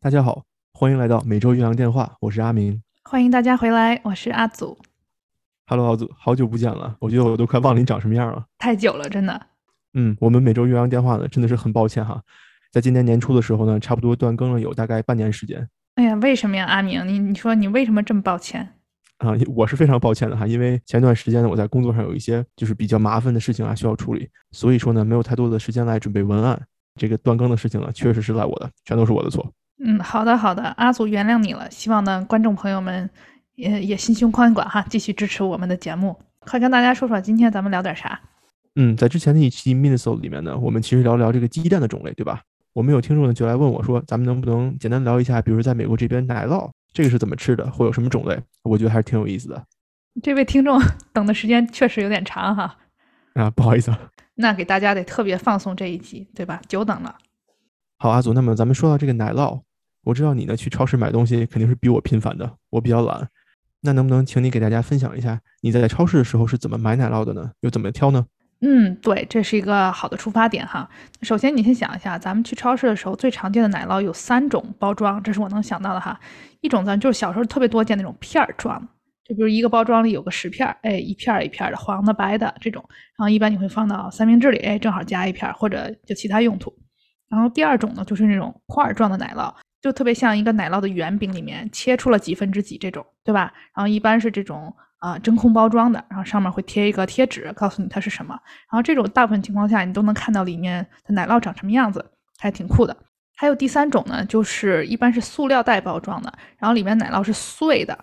大家好，欢迎来到每周岳阳电话，我是阿明。欢迎大家回来，我是阿祖。Hello，阿祖，好久不见了，我觉得我都快忘了你长什么样了。太久了，真的。嗯，我们每周岳阳电话呢，真的是很抱歉哈，在今年年初的时候呢，差不多断更了有大概半年时间。哎呀，为什么呀，阿明？你你说你为什么这么抱歉？啊，我是非常抱歉的哈，因为前段时间呢，我在工作上有一些就是比较麻烦的事情啊需要处理，所以说呢，没有太多的时间来准备文案。这个断更的事情呢，确实是赖我的，全都是我的错。嗯，好的好的，阿祖原谅你了。希望呢，观众朋友们也也心胸宽广哈，继续支持我们的节目。快跟大家说说今天咱们聊点啥？嗯，在之前的一期 m i n u s o 里面呢，我们其实聊聊这个鸡蛋的种类，对吧？我们有听众呢就来问我说，咱们能不能简单聊一下，比如在美国这边奶酪这个是怎么吃的，会有什么种类？我觉得还是挺有意思的。这位听众 等的时间确实有点长哈。啊，不好意思。那给大家得特别放松这一集，对吧？久等了。好，阿祖，那么咱们说到这个奶酪，我知道你呢去超市买东西肯定是比我频繁的，我比较懒。那能不能请你给大家分享一下你在超市的时候是怎么买奶酪的呢？又怎么挑呢？嗯，对，这是一个好的出发点哈。首先，你先想一下，咱们去超市的时候最常见的奶酪有三种包装，这是我能想到的哈。一种咱就是小时候特别多见那种片儿装，就比如一个包装里有个十片，哎，一片一片的，黄的、白的这种，然后一般你会放到三明治里，哎，正好加一片，或者就其他用途。然后第二种呢，就是那种块儿状的奶酪，就特别像一个奶酪的圆饼里面切出了几分之几这种，对吧？然后一般是这种啊真空包装的，然后上面会贴一个贴纸，告诉你它是什么。然后这种大部分情况下你都能看到里面的奶酪长什么样子，还挺酷的。还有第三种呢，就是一般是塑料袋包装的，然后里面奶酪是碎的。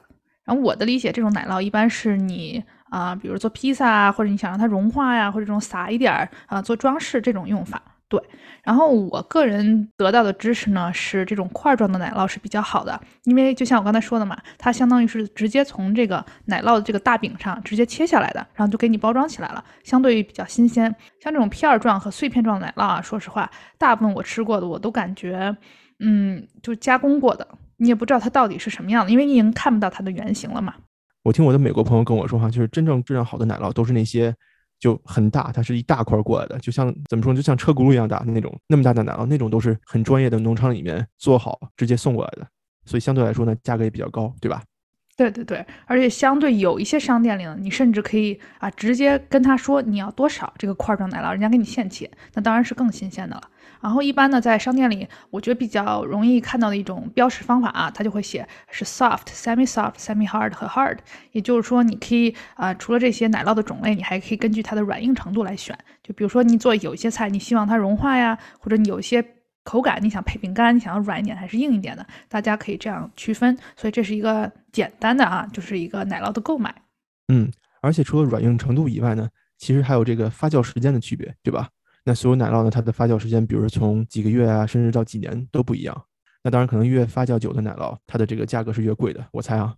然后我的理解，这种奶酪一般是你啊，比如做披萨啊，或者你想让它融化呀，或者这种撒一点儿啊做装饰这种用法。对，然后我个人得到的知识呢是这种块状的奶酪是比较好的，因为就像我刚才说的嘛，它相当于是直接从这个奶酪的这个大饼上直接切下来的，然后就给你包装起来了，相对于比较新鲜。像这种片儿状和碎片状的奶酪啊，说实话，大部分我吃过的我都感觉，嗯，就加工过的，你也不知道它到底是什么样的，因为你已经看不到它的原型了嘛。我听我的美国朋友跟我说哈，就是真正质量好的奶酪都是那些。就很大，它是一大块过来的，就像怎么说，就像车轱辘一样大那种，那么大的奶酪，那种都是很专业的农场里面做好直接送过来的，所以相对来说呢，价格也比较高，对吧？对对对，而且相对有一些商店里呢，你甚至可以啊直接跟他说你要多少这个块状奶酪，人家给你现切，那当然是更新鲜的了。然后一般呢，在商店里，我觉得比较容易看到的一种标识方法啊，它就会写是 soft、semi soft、semi hard 和 hard，也就是说你可以啊除了这些奶酪的种类，你还可以根据它的软硬程度来选。就比如说你做有一些菜，你希望它融化呀，或者你有一些。口感，你想配饼干，你想要软一点还是硬一点的？大家可以这样区分。所以这是一个简单的啊，就是一个奶酪的购买。嗯，而且除了软硬程度以外呢，其实还有这个发酵时间的区别，对吧？那所有奶酪呢，它的发酵时间，比如说从几个月啊，甚至到几年都不一样。那当然，可能越发酵久的奶酪，它的这个价格是越贵的。我猜啊，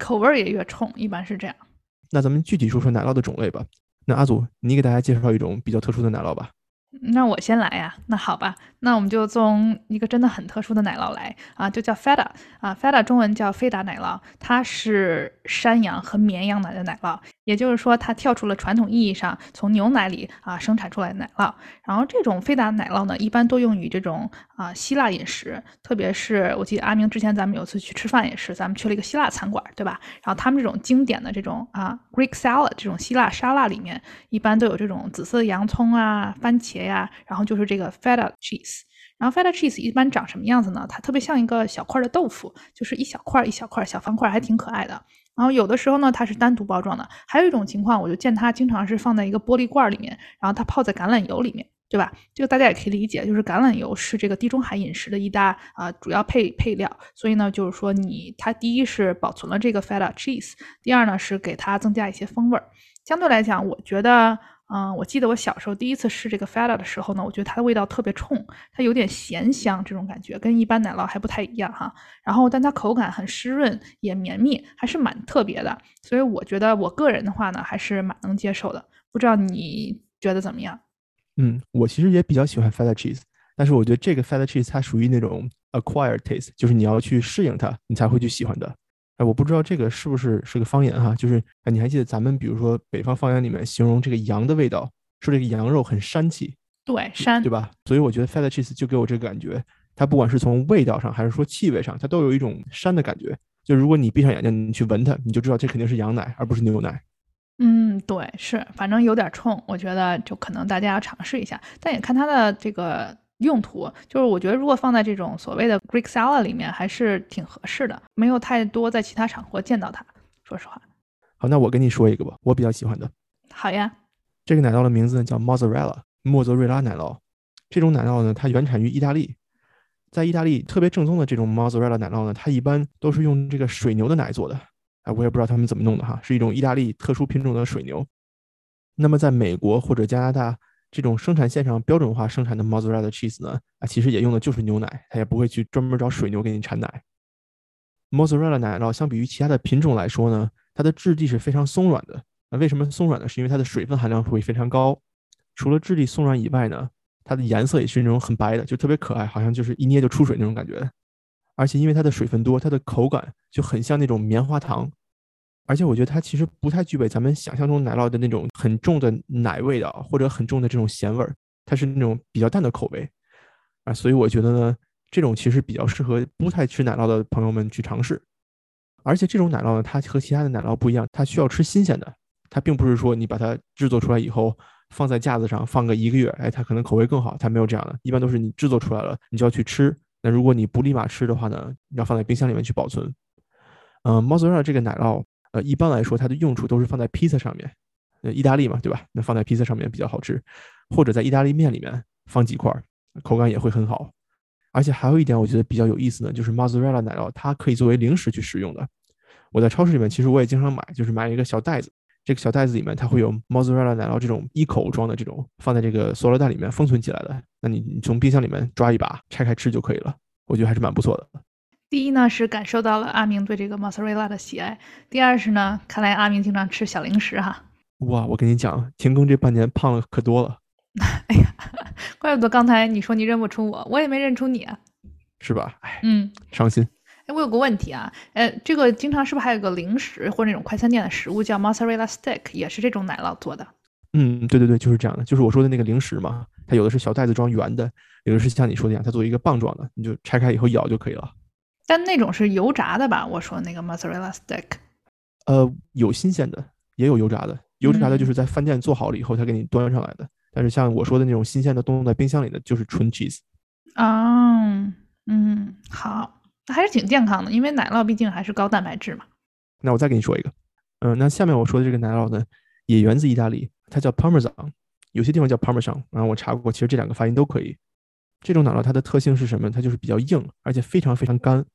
口味也越冲，一般是这样。那咱们具体说说奶酪的种类吧。那阿祖，你给大家介绍一种比较特殊的奶酪吧。那我先来呀，那好吧，那我们就从一个真的很特殊的奶酪来啊，就叫 Feta 啊，Feta 中文叫菲达奶酪，它是山羊和绵羊奶的奶酪，也就是说它跳出了传统意义上从牛奶里啊生产出来的奶酪。然后这种菲达奶酪呢，一般都用于这种啊希腊饮食，特别是我记得阿明之前咱们有次去吃饭也是，咱们去了一个希腊餐馆，对吧？然后他们这种经典的这种啊 Greek salad 这种希腊沙拉里面，一般都有这种紫色洋葱啊、番茄。呀，然后就是这个 feta cheese，然后 feta cheese 一般长什么样子呢？它特别像一个小块的豆腐，就是一小块一小块小方块，还挺可爱的。然后有的时候呢，它是单独包装的，还有一种情况，我就见它经常是放在一个玻璃罐里面，然后它泡在橄榄油里面，对吧？这个大家也可以理解，就是橄榄油是这个地中海饮食的一大啊主要配配料，所以呢，就是说你它第一是保存了这个 feta cheese，第二呢是给它增加一些风味儿。相对来讲，我觉得。嗯，我记得我小时候第一次试这个 feta 的时候呢，我觉得它的味道特别冲，它有点咸香这种感觉，跟一般奶酪还不太一样哈。然后，但它口感很湿润，也绵密，还是蛮特别的。所以我觉得我个人的话呢，还是蛮能接受的。不知道你觉得怎么样？嗯，我其实也比较喜欢 feta cheese，但是我觉得这个 feta cheese 它属于那种 acquired taste，就是你要去适应它，你才会去喜欢的。哎，我不知道这个是不是是个方言哈，就是哎，你还记得咱们比如说北方方言里面形容这个羊的味道，说这个羊肉很膻气，对，膻，对吧？所以我觉得 feta cheese 就给我这个感觉，它不管是从味道上还是说气味上，它都有一种膻的感觉。就如果你闭上眼睛，你去闻它，你就知道这肯定是羊奶，而不是牛奶。嗯，对，是，反正有点冲，我觉得就可能大家要尝试一下，但也看它的这个用途。就是我觉得如果放在这种所谓的 Greek salad 里面，还是挺合适的，没有太多在其他场合见到它。说实话。好，那我跟你说一个吧，我比较喜欢的。好呀。这个奶酪的名字呢叫 Mozzarella，莫泽瑞拉奶酪。这种奶酪呢，它原产于意大利，在意大利特别正宗的这种 Mozzarella 奶酪呢，它一般都是用这个水牛的奶做的。哎，我也不知道他们怎么弄的哈，是一种意大利特殊品种的水牛。那么，在美国或者加拿大这种生产线上标准化生产的 mozzarella cheese 呢，啊，其实也用的就是牛奶，它也不会去专门找水牛给你产奶。mozzarella 奶酪相比于其他的品种来说呢，它的质地是非常松软的。那为什么松软呢？是因为它的水分含量会非常高。除了质地松软以外呢，它的颜色也是那种很白的，就特别可爱，好像就是一捏就出水那种感觉。而且因为它的水分多，它的口感就很像那种棉花糖，而且我觉得它其实不太具备咱们想象中奶酪的那种很重的奶味道或者很重的这种咸味儿，它是那种比较淡的口味啊，所以我觉得呢，这种其实比较适合不太吃奶酪的朋友们去尝试。而且这种奶酪呢，它和其他的奶酪不一样，它需要吃新鲜的，它并不是说你把它制作出来以后放在架子上放个一个月，哎，它可能口味更好，它没有这样的，一般都是你制作出来了，你就要去吃。那如果你不立马吃的话呢，你要放在冰箱里面去保存。嗯，mozzarella 这个奶酪，呃，一般来说它的用处都是放在披萨上面，呃，意大利嘛，对吧？那放在披萨上面比较好吃，或者在意大利面里面放几块，口感也会很好。而且还有一点我觉得比较有意思的就是 mozzarella 奶酪它可以作为零食去食用的。我在超市里面其实我也经常买，就是买一个小袋子，这个小袋子里面它会有 mozzarella 奶酪这种一口装的这种，放在这个塑料袋里面封存起来的。那你你从冰箱里面抓一把，拆开吃就可以了。我觉得还是蛮不错的。第一呢是感受到了阿明对这个 mozzarella 的喜爱，第二是呢，看来阿明经常吃小零食哈。哇，我跟你讲，停更这半年胖了可多了。哎呀，怪不得刚才你说你认不出我，我也没认出你啊。是吧？哎，嗯，伤心。哎，我有个问题啊，呃，这个经常是不是还有个零食或者那种快餐店的食物叫 mozzarella stick，也是这种奶酪做的？嗯，对对对，就是这样的，就是我说的那个零食嘛。它有的是小袋子装圆的，有的是像你说的一样，它作为一个棒状的，你就拆开以后咬就可以了。但那种是油炸的吧？我说那个 mozzarella stick。呃，有新鲜的，也有油炸的。油炸的就是在饭店做好了以后，他给你端上来的。但是像我说的那种新鲜的，冻在冰箱里的，就是纯 cheese。哦，嗯，好，那还是挺健康的，因为奶酪毕竟还是高蛋白质嘛。那我再给你说一个，嗯，那下面我说的这个奶酪呢，也源自意大利，它叫 Parmesan。有些地方叫 Parmesan，然后我查过，其实这两个发音都可以。这种奶酪它的特性是什么？它就是比较硬，而且非常非常干。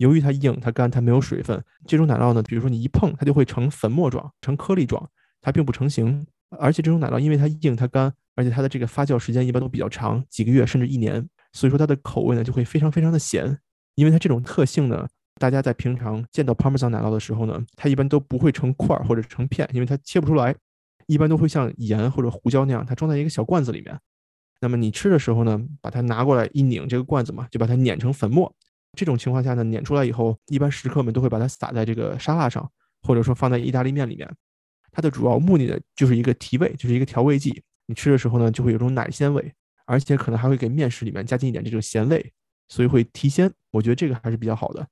由于它硬、它干、它没有水分，这种奶酪呢，比如说你一碰，它就会成粉末状、成颗粒状，它并不成型。而且这种奶酪因为它硬、它干，而且它的这个发酵时间一般都比较长，几个月甚至一年，所以说它的口味呢就会非常非常的咸。因为它这种特性呢，大家在平常见到 Parmesan 奶酪的时候呢，它一般都不会成块或者成片，因为它切不出来。一般都会像盐或者胡椒那样，它装在一个小罐子里面。那么你吃的时候呢，把它拿过来一拧，这个罐子嘛，就把它碾成粉末。这种情况下呢，碾出来以后，一般食客们都会把它撒在这个沙拉上，或者说放在意大利面里面。它的主要目的呢，就是一个提味，就是一个调味剂。你吃的时候呢，就会有种奶鲜味，而且可能还会给面食里面加进一点这种咸味，所以会提鲜。我觉得这个还是比较好的。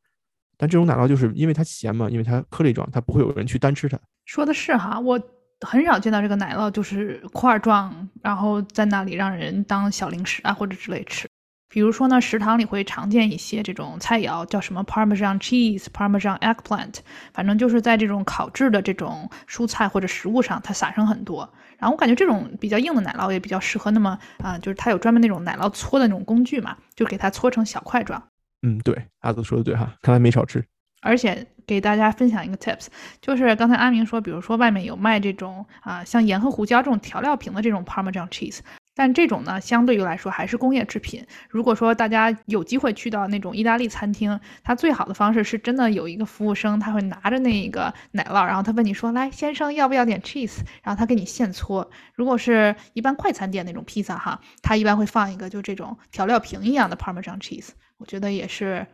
但这种奶酪就是因为它咸嘛，因为它颗粒状，它不会有人去单吃它。说的是哈，我。很少见到这个奶酪就是块状，然后在那里让人当小零食啊或者之类吃。比如说呢，食堂里会常见一些这种菜肴，叫什么 Parmesan cheese、Parmesan eggplant，反正就是在这种烤制的这种蔬菜或者食物上，它撒上很多。然后我感觉这种比较硬的奶酪也比较适合，那么啊，就是它有专门那种奶酪搓的那种工具嘛，就给它搓成小块状。嗯，对，阿泽说的对哈，看来没少吃。而且给大家分享一个 tips，就是刚才阿明说，比如说外面有卖这种啊，像盐和胡椒这种调料瓶的这种 Parmesan cheese，但这种呢，相对于来说还是工业制品。如果说大家有机会去到那种意大利餐厅，它最好的方式是真的有一个服务生，他会拿着那个奶酪，然后他问你说，来先生要不要点 cheese，然后他给你现搓。如果是一般快餐店那种披萨哈，他一般会放一个就这种调料瓶一样的 Parmesan cheese，我觉得也是。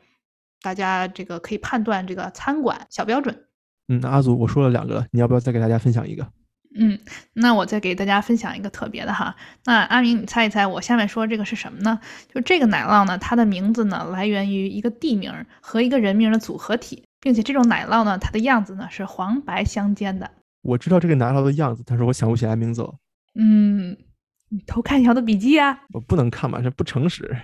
大家这个可以判断这个餐馆小标准。嗯，那阿祖我说了两个，你要不要再给大家分享一个？嗯，那我再给大家分享一个特别的哈。那阿明，你猜一猜，我下面说这个是什么呢？就这个奶酪呢，它的名字呢来源于一个地名和一个人名的组合体，并且这种奶酪呢，它的样子呢是黄白相间的。我知道这个奶酪的样子，但是我想不起来名字了。嗯，你偷看一下我的笔记啊？我不能看嘛，这不诚实。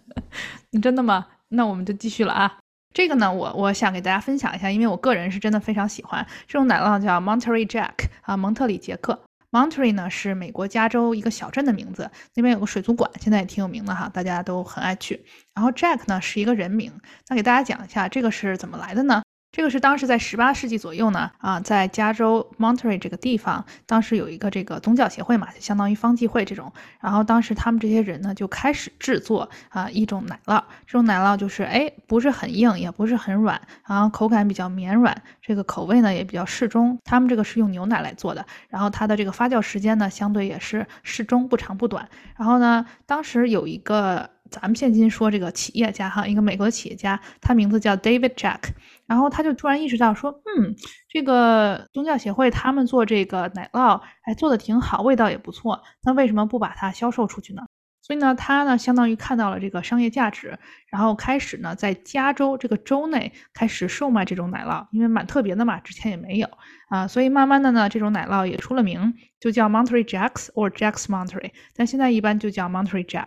你真的吗？那我们就继续了啊。这个呢，我我想给大家分享一下，因为我个人是真的非常喜欢这种奶酪，叫 Monterey Jack 啊，蒙特里杰克。Monterey 呢是美国加州一个小镇的名字，那边有个水族馆，现在也挺有名的哈，大家都很爱去。然后 Jack 呢是一个人名，那给大家讲一下这个是怎么来的呢？这个是当时在十八世纪左右呢，啊，在加州 Monterey 这个地方，当时有一个这个宗教协会嘛，就相当于方济会这种。然后当时他们这些人呢，就开始制作啊一种奶酪，这种奶酪就是哎不是很硬，也不是很软，然后口感比较绵软，这个口味呢也比较适中。他们这个是用牛奶来做的，然后它的这个发酵时间呢，相对也是适中，不长不短。然后呢，当时有一个。咱们现今说这个企业家哈，一个美国的企业家，他名字叫 David Jack，然后他就突然意识到说，嗯，这个宗教协会他们做这个奶酪，哎，做的挺好，味道也不错，那为什么不把它销售出去呢？所以呢，他呢相当于看到了这个商业价值，然后开始呢在加州这个州内开始售卖这种奶酪，因为蛮特别的嘛，之前也没有啊，所以慢慢的呢，这种奶酪也出了名，就叫 Monterey Jacks or Jacks Monterey，但现在一般就叫 Monterey Jack。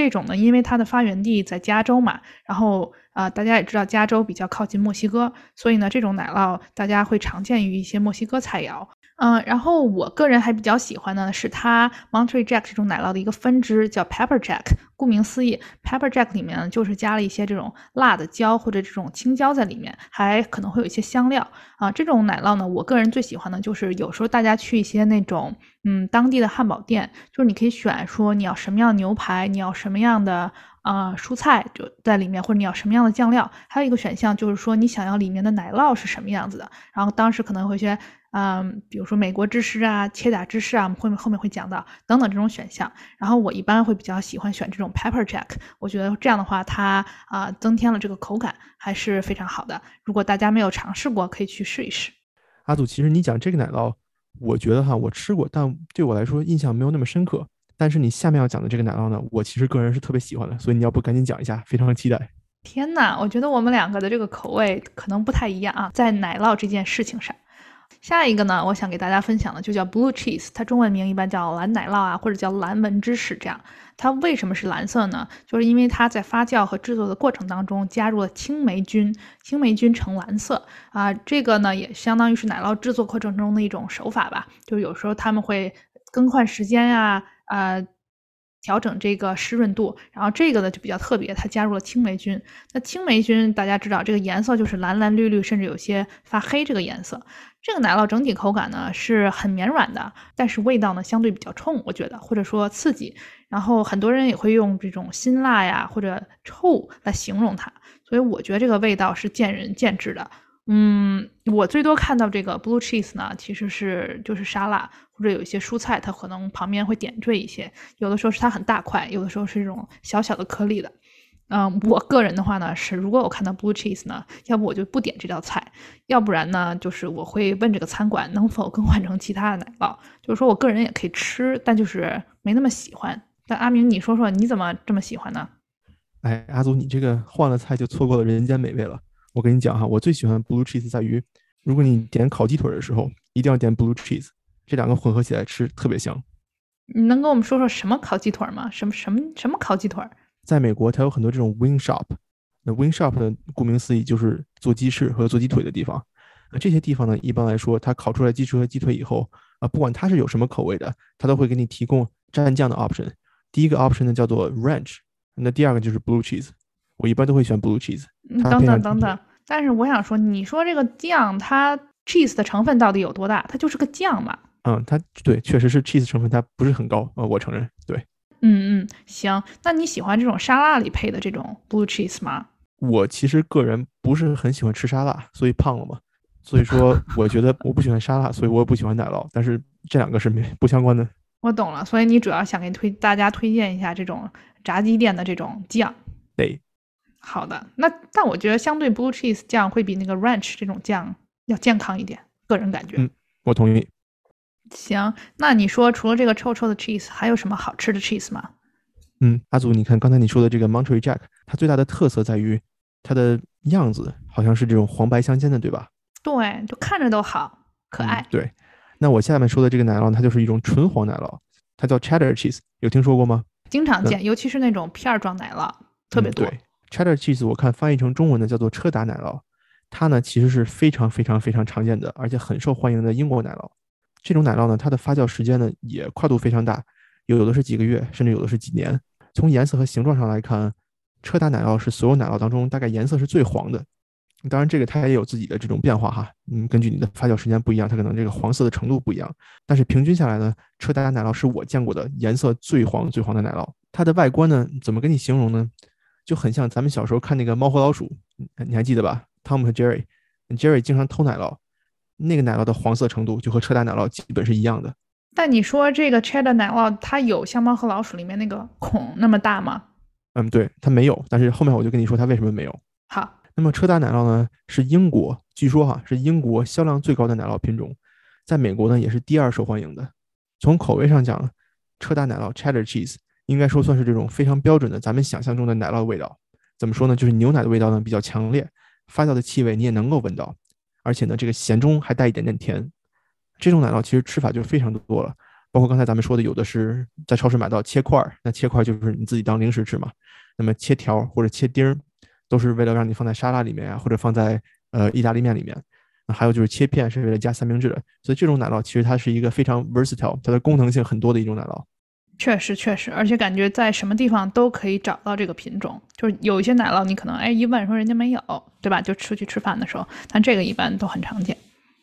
这种呢，因为它的发源地在加州嘛，然后啊，大家也知道加州比较靠近墨西哥，所以呢，这种奶酪大家会常见于一些墨西哥菜肴。嗯，然后我个人还比较喜欢的是它 Monterey Jack 这种奶酪的一个分支叫 Pepper Jack。顾名思义，Pepper Jack 里面呢就是加了一些这种辣的椒或者这种青椒在里面，还可能会有一些香料啊。这种奶酪呢，我个人最喜欢的就是有时候大家去一些那种嗯当地的汉堡店，就是你可以选说你要什么样的牛排，你要什么样的啊蔬菜就在里面，或者你要什么样的酱料。还有一个选项就是说你想要里面的奶酪是什么样子的，然后当时可能会选。嗯，比如说美国芝士啊、切达芝士啊，后面后面会讲到等等这种选项。然后我一般会比较喜欢选这种 Pepper Jack，我觉得这样的话它啊增添了这个口感还是非常好的。如果大家没有尝试过，可以去试一试。阿祖，其实你讲这个奶酪，我觉得哈我吃过，但对我来说印象没有那么深刻。但是你下面要讲的这个奶酪呢，我其实个人是特别喜欢的，所以你要不赶紧讲一下，非常期待。天呐，我觉得我们两个的这个口味可能不太一样啊，在奶酪这件事情上。下一个呢，我想给大家分享的就叫 blue cheese，它中文名一般叫蓝奶酪啊，或者叫蓝纹芝士。这样，它为什么是蓝色呢？就是因为它在发酵和制作的过程当中加入了青霉菌，青霉菌呈蓝色啊。这个呢，也相当于是奶酪制作过程中的一种手法吧。就是有时候他们会更换时间呀，呃。调整这个湿润度，然后这个呢就比较特别，它加入了青霉菌。那青霉菌大家知道，这个颜色就是蓝蓝绿绿，甚至有些发黑这个颜色。这个奶酪整体口感呢是很绵软的，但是味道呢相对比较冲，我觉得或者说刺激。然后很多人也会用这种辛辣呀或者臭来形容它，所以我觉得这个味道是见仁见智的。嗯，我最多看到这个 blue cheese 呢，其实是就是沙拉或者有一些蔬菜，它可能旁边会点缀一些。有的时候是它很大块，有的时候是这种小小的颗粒的。嗯，我个人的话呢是，如果我看到 blue cheese 呢，要不我就不点这道菜，要不然呢就是我会问这个餐馆能否更换成其他的奶酪。就是说我个人也可以吃，但就是没那么喜欢。但阿明，你说说你怎么这么喜欢呢？哎，阿祖，你这个换了菜就错过了人间美味了。我跟你讲哈，我最喜欢 blue cheese 在于，如果你点烤鸡腿的时候，一定要点 blue cheese，这两个混合起来吃特别香。你能跟我们说说什么烤鸡腿吗？什么什么什么烤鸡腿？在美国，它有很多这种 wing shop，那 wing shop 呢，顾名思义就是做鸡翅和做鸡腿的地方。那这些地方呢，一般来说，它烤出来鸡翅和鸡腿以后啊，不管它是有什么口味的，它都会给你提供蘸酱的 option。第一个 option 呢叫做 ranch，那第二个就是 blue cheese。我一般都会选 blue cheese。等等等等，但是我想说，你说这个酱它 cheese 的成分到底有多大？它就是个酱嘛。嗯，它对，确实是 cheese 成分，它不是很高。呃，我承认。对。嗯嗯，行。那你喜欢这种沙拉里配的这种 blue cheese 吗？我其实个人不是很喜欢吃沙拉，所以胖了嘛。所以说，我觉得我不喜欢沙拉，所以我也不喜欢奶酪。但是这两个是没不相关的。我懂了，所以你主要想给推大家推荐一下这种炸鸡店的这种酱。对。好的，那但我觉得相对 blue cheese 酱会比那个 ranch 这种酱要健康一点，个人感觉。嗯，我同意。行，那你说除了这个臭臭的 cheese，还有什么好吃的 cheese 吗？嗯，阿祖，你看刚才你说的这个 Monterey Jack，它最大的特色在于它的样子好像是这种黄白相间的，对吧？对，就看着都好可爱。对，那我下面说的这个奶酪，它就是一种纯黄奶酪，它叫 Cheddar cheese，有听说过吗？经常见，尤其是那种片儿状奶酪，特别多。对，Cheddar cheese，我看翻译成中文的叫做车达奶酪，它呢其实是非常非常非常常见的，而且很受欢迎的英国奶酪。这种奶酪呢，它的发酵时间呢也跨度非常大，有的是几个月，甚至有的是几年。从颜色和形状上来看，车达奶酪是所有奶酪当中大概颜色是最黄的。当然，这个它也有自己的这种变化哈，嗯，根据你的发酵时间不一样，它可能这个黄色的程度不一样。但是平均下来呢，车达奶酪是我见过的颜色最黄最黄的奶酪。它的外观呢，怎么跟你形容呢？就很像咱们小时候看那个猫和老鼠，你还记得吧？Tom 和 Jerry，Jerry 经常偷奶酪，那个奶酪的黄色程度就和车达奶酪基本是一样的。但你说这个 cheddar 奶酪，它有像猫和老鼠里面那个孔那么大吗？嗯，对，它没有。但是后面我就跟你说它为什么没有。好，那么车达奶酪呢，是英国，据说哈是英国销量最高的奶酪品种，在美国呢也是第二受欢迎的。从口味上讲，车达奶酪 cheddar cheese 应该说算是这种非常标准的咱们想象中的奶酪的味道。怎么说呢？就是牛奶的味道呢比较强烈，发酵的气味你也能够闻到，而且呢这个咸中还带一点点甜。这种奶酪其实吃法就非常多了，包括刚才咱们说的，有的是在超市买到切块儿，那切块儿就是你自己当零食吃嘛。那么切条或者切丁儿，都是为了让你放在沙拉里面啊，或者放在呃意大利面里面。那还有就是切片是为了加三明治的。所以这种奶酪其实它是一个非常 versatile，它的功能性很多的一种奶酪。确实确实，而且感觉在什么地方都可以找到这个品种。就是有一些奶酪你可能哎一问说人家没有，对吧？就出去吃饭的时候，但这个一般都很常见。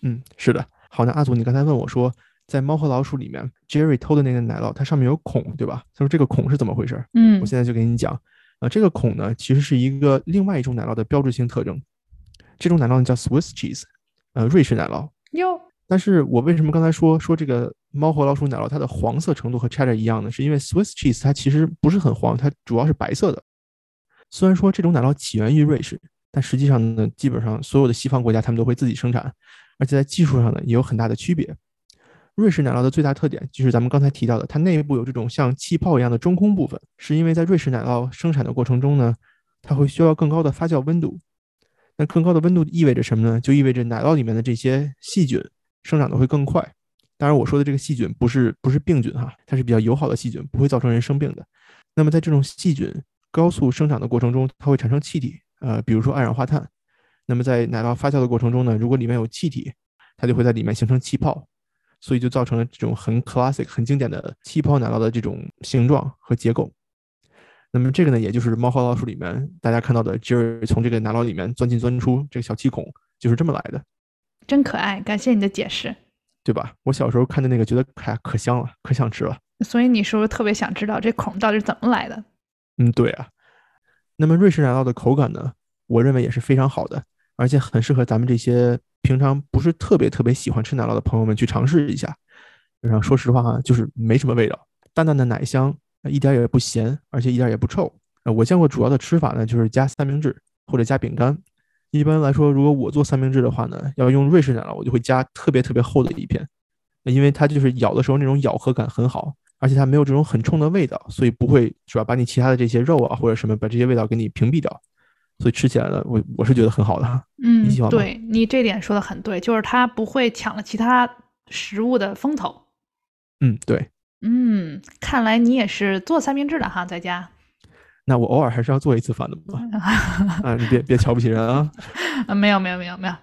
嗯，是的。好，那阿祖，你刚才问我说，在猫和老鼠里面，Jerry 偷的那个奶酪，它上面有孔，对吧？他说这个孔是怎么回事？嗯，我现在就给你讲。啊，这个孔呢，其实是一个另外一种奶酪的标志性特征。这种奶酪呢叫 Swiss cheese，呃，瑞士奶酪。哟。但是我为什么刚才说说这个猫和老鼠奶酪它的黄色程度和 Cheddar 一样呢？是因为 Swiss cheese 它其实不是很黄，它主要是白色的。虽然说这种奶酪起源于瑞士，但实际上呢，基本上所有的西方国家他们都会自己生产。而且在技术上呢也有很大的区别。瑞士奶酪的最大特点就是咱们刚才提到的，它内部有这种像气泡一样的中空部分，是因为在瑞士奶酪生产的过程中呢，它会需要更高的发酵温度。那更高的温度意味着什么呢？就意味着奶酪里面的这些细菌生长的会更快。当然，我说的这个细菌不是不是病菌哈，它是比较友好的细菌，不会造成人生病的。那么在这种细菌高速生长的过程中，它会产生气体，呃，比如说二氧化碳。那么在奶酪发酵的过程中呢，如果里面有气体，它就会在里面形成气泡，所以就造成了这种很 classic、很经典的气泡奶酪的这种形状和结构。那么这个呢，也就是猫和老鼠里面大家看到的 Jerry 从这个奶酪里面钻进钻出这个小气孔，就是这么来的。真可爱，感谢你的解释，对吧？我小时候看的那个，觉得哎可香了，可想吃了。所以你是不是特别想知道这孔到底是怎么来的？嗯，对啊。那么瑞士奶酪的口感呢，我认为也是非常好的。而且很适合咱们这些平常不是特别特别喜欢吃奶酪的朋友们去尝试一下。然后说实话哈，就是没什么味道，淡淡的奶香，一点也不咸，而且一点也不臭。呃，我见过主要的吃法呢，就是加三明治或者加饼干。一般来说，如果我做三明治的话呢，要用瑞士奶酪，我就会加特别特别厚的一片，因为它就是咬的时候那种咬合感很好，而且它没有这种很冲的味道，所以不会是吧？把你其他的这些肉啊或者什么，把这些味道给你屏蔽掉。所以吃起来呢，我我是觉得很好的哈。嗯，你喜欢吗？对你这点说的很对，就是它不会抢了其他食物的风头。嗯，对。嗯，看来你也是做三明治的哈，在家。那我偶尔还是要做一次饭的嘛。啊，你别别瞧不起人啊。啊，没有没有没有没有。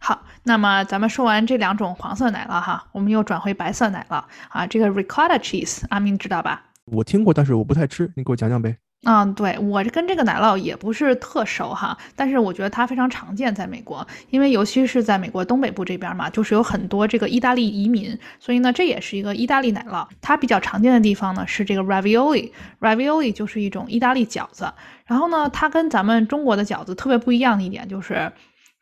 好，那么咱们说完这两种黄色奶酪哈，我们又转回白色奶酪啊。这个 ricotta cheese，阿明知道吧？我听过，但是我不太吃，你给我讲讲呗。嗯，对我跟这个奶酪也不是特熟哈，但是我觉得它非常常见在美国，因为尤其是在美国东北部这边嘛，就是有很多这个意大利移民，所以呢，这也是一个意大利奶酪。它比较常见的地方呢是这个 ravioli，ravioli 就是一种意大利饺子。然后呢，它跟咱们中国的饺子特别不一样的一点就是，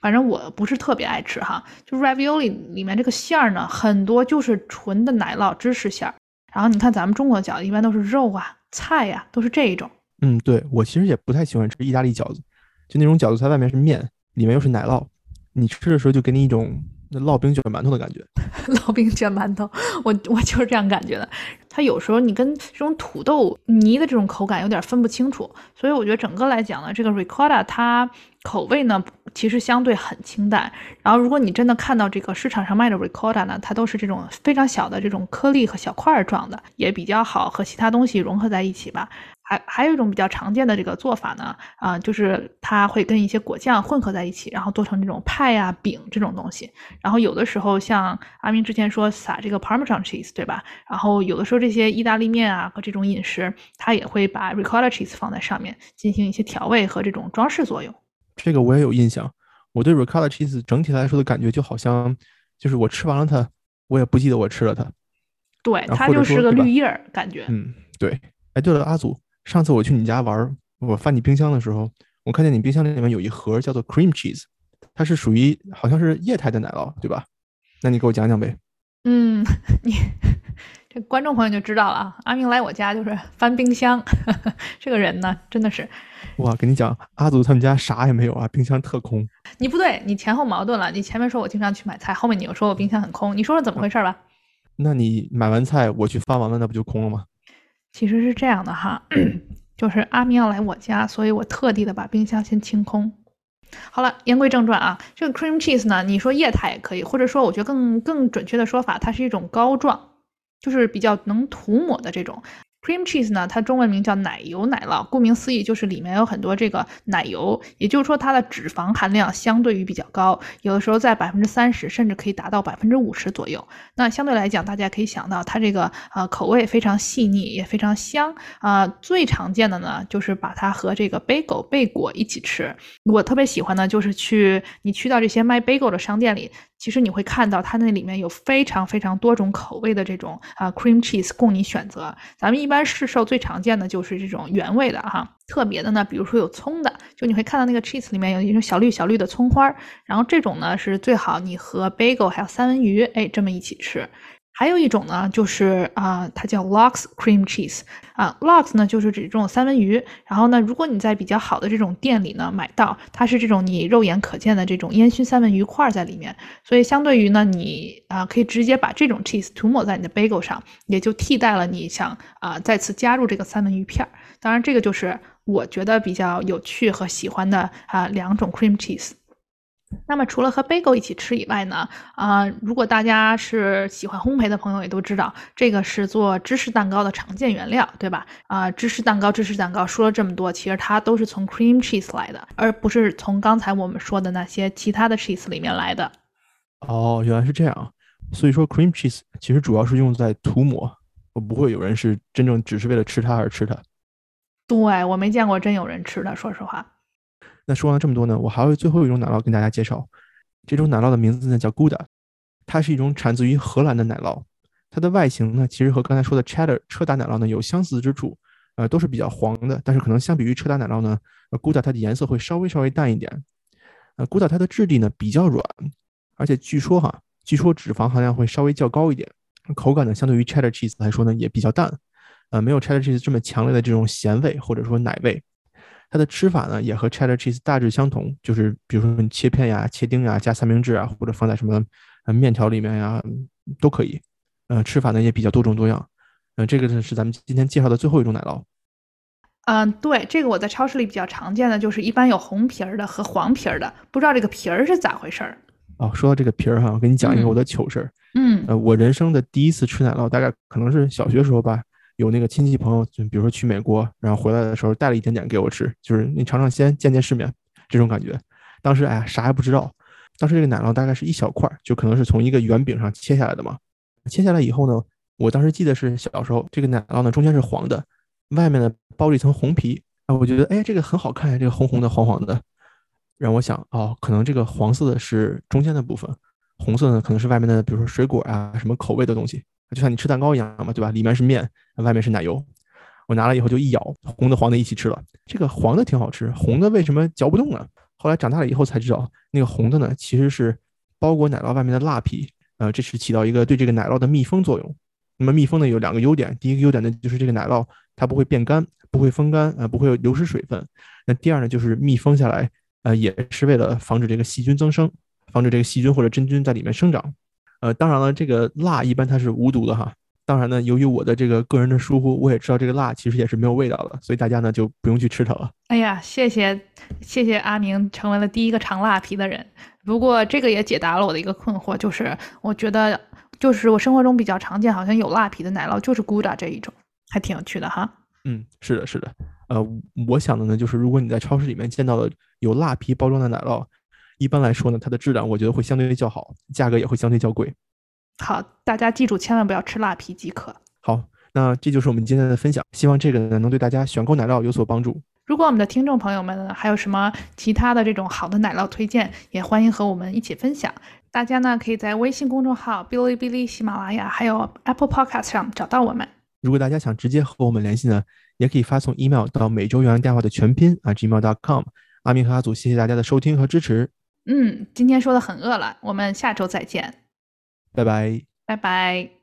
反正我不是特别爱吃哈，就 ravioli 里面这个馅儿呢，很多就是纯的奶酪芝士馅儿。然后你看咱们中国的饺子一般都是肉啊、菜呀，都是这一种。嗯，对我其实也不太喜欢吃意大利饺子，就那种饺子，它外面是面，里面又是奶酪，你吃的时候就给你一种那烙饼卷馒头的感觉。烙饼卷馒头，我我就是这样感觉的。它有时候你跟这种土豆泥的这种口感有点分不清楚，所以我觉得整个来讲呢，这个 ricotta 它口味呢其实相对很清淡。然后如果你真的看到这个市场上卖的 ricotta 呢，它都是这种非常小的这种颗粒和小块儿状的，也比较好和其他东西融合在一起吧。还还有一种比较常见的这个做法呢，啊，就是它会跟一些果酱混合在一起，然后做成这种派呀、饼这种东西。然后有的时候像阿明之前说撒这个 Parmesan cheese，对吧？然后有的时候这些意大利面啊和这种饮食，它也会把 Ricotta cheese 放在上面进行一些调味和这种装饰作用。这个我也有印象。我对 Ricotta cheese 整体来说的感觉就好像，就是我吃完了它，我也不记得我吃了它。对，它就是个绿叶儿感觉。嗯，对。哎，对了，阿祖。上次我去你家玩，我翻你冰箱的时候，我看见你冰箱里面有一盒叫做 cream cheese，它是属于好像是液态的奶酪，对吧？那你给我讲讲呗。嗯，你这观众朋友就知道了啊。阿明来我家就是翻冰箱，这个人呢真的是。哇，跟你讲，阿祖他们家啥也没有啊，冰箱特空。你不对，你前后矛盾了。你前面说我经常去买菜，后面你又说我冰箱很空，你说说怎么回事吧？那你买完菜我去翻完了，那不就空了吗？其实是这样的哈，就是阿明要来我家，所以我特地的把冰箱先清空。好了，言归正传啊，这个 cream cheese 呢，你说液态也可以，或者说我觉得更更准确的说法，它是一种膏状，就是比较能涂抹的这种。Cream cheese 呢，它中文名叫奶油奶酪，顾名思义就是里面有很多这个奶油，也就是说它的脂肪含量相对于比较高，有的时候在百分之三十，甚至可以达到百分之五十左右。那相对来讲，大家可以想到它这个呃口味非常细腻，也非常香啊。最常见的呢，就是把它和这个 bagel 贝果一起吃。我特别喜欢呢，就是去你去到这些卖 bagel 的商店里。其实你会看到它那里面有非常非常多种口味的这种啊 cream cheese 供你选择。咱们一般市售最常见的就是这种原味的哈，特别的呢，比如说有葱的，就你会看到那个 cheese 里面有一种小绿小绿的葱花。然后这种呢是最好你和 bagel 还有三文鱼哎这么一起吃。还有一种呢，就是啊，它叫 lox cream cheese 啊，lox 呢就是指这种三文鱼。然后呢，如果你在比较好的这种店里呢买到，它是这种你肉眼可见的这种烟熏三文鱼块在里面，所以相对于呢，你啊可以直接把这种 cheese 涂抹在你的 bagel 上，也就替代了你想啊再次加入这个三文鱼片儿。当然，这个就是我觉得比较有趣和喜欢的啊两种 cream cheese。那么除了和 bagel 一起吃以外呢，啊，如果大家是喜欢烘焙的朋友，也都知道这个是做芝士蛋糕的常见原料，对吧？啊，芝士蛋糕，芝士蛋糕说了这么多，其实它都是从 cream cheese 来的，而不是从刚才我们说的那些其他的 cheese 里面来的。哦，原来是这样。所以说 cream cheese 其实主要是用在涂抹，我不会有人是真正只是为了吃它而吃它。对我没见过真有人吃的，说实话。那说完了这么多呢，我还有最后一种奶酪跟大家介绍。这种奶酪的名字呢叫 Gouda，它是一种产自于荷兰的奶酪。它的外形呢，其实和刚才说的 Cheddar 车达奶酪呢有相似之处，呃，都是比较黄的。但是可能相比于车达奶酪呢，呃，Gouda 它的颜色会稍微稍微淡一点。呃，Gouda 它的质地呢比较软，而且据说哈，据说脂肪含量会稍微较高一点，口感呢相对于 Cheddar cheese 来说呢也比较淡，呃，没有 Cheddar cheese 这么强烈的这种咸味或者说奶味。它的吃法呢，也和 cheddar cheese 大致相同，就是比如说你切片呀、切丁呀、加三明治啊，或者放在什么呃面条里面呀，都可以。呃，吃法呢也比较多种多样。嗯，这个呢是咱们今天介绍的最后一种奶酪。嗯，对，这个我在超市里比较常见的就是一般有红皮儿的和黄皮儿的，不知道这个皮儿是咋回事儿。哦，说到这个皮儿哈，我跟你讲一个我的糗事儿。嗯。呃，我人生的第一次吃奶酪，大概可能是小学时候吧。有那个亲戚朋友，就比如说去美国，然后回来的时候带了一点点给我吃，就是你尝尝鲜，见见世面这种感觉。当时哎呀啥也不知道，当时这个奶酪大概是一小块，就可能是从一个圆饼上切下来的嘛。切下来以后呢，我当时记得是小时候这个奶酪呢中间是黄的，外面呢包了一层红皮啊，我觉得哎这个很好看，这个红红的黄黄的，让我想哦可能这个黄色的是中间的部分，红色呢可能是外面的，比如说水果啊什么口味的东西。就像你吃蛋糕一样嘛，对吧？里面是面，外面是奶油。我拿了以后就一咬，红的黄的一起吃了。这个黄的挺好吃，红的为什么嚼不动啊？后来长大了以后才知道，那个红的呢，其实是包裹奶酪外面的蜡皮。呃，这是起到一个对这个奶酪的密封作用。那么密封呢有两个优点，第一个优点呢就是这个奶酪它不会变干，不会风干，呃，不会流失水分。那第二呢就是密封下来，呃，也是为了防止这个细菌增生。防止这个细菌或者真菌在里面生长。呃，当然了，这个蜡一般它是无毒的哈。当然呢，由于我的这个个人的疏忽，我也知道这个蜡其实也是没有味道的，所以大家呢就不用去吃它了。哎呀，谢谢谢谢阿明成为了第一个尝蜡皮的人。不过这个也解答了我的一个困惑，就是我觉得就是我生活中比较常见，好像有蜡皮的奶酪就是 Gouda 这一种，还挺有趣的哈。嗯，是的，是的。呃，我想的呢，就是如果你在超市里面见到了有蜡皮包装的奶酪，一般来说呢，它的质量我觉得会相对较好，价格也会相对较贵。好，大家记住，千万不要吃辣皮即可。好，那这就是我们今天的分享，希望这个呢能对大家选购奶酪有所帮助。如果我们的听众朋友们呢还有什么其他的这种好的奶酪推荐，也欢迎和我们一起分享。大家呢可以在微信公众号、哔哩哔哩、喜马拉雅还有 Apple Podcast 上找到我们。如果大家想直接和我们联系呢，也可以发送 email 到每周原来电话的全拼啊 gmail.com。阿明和阿祖，谢谢大家的收听和支持。嗯，今天说的很饿了，我们下周再见。拜拜，拜拜。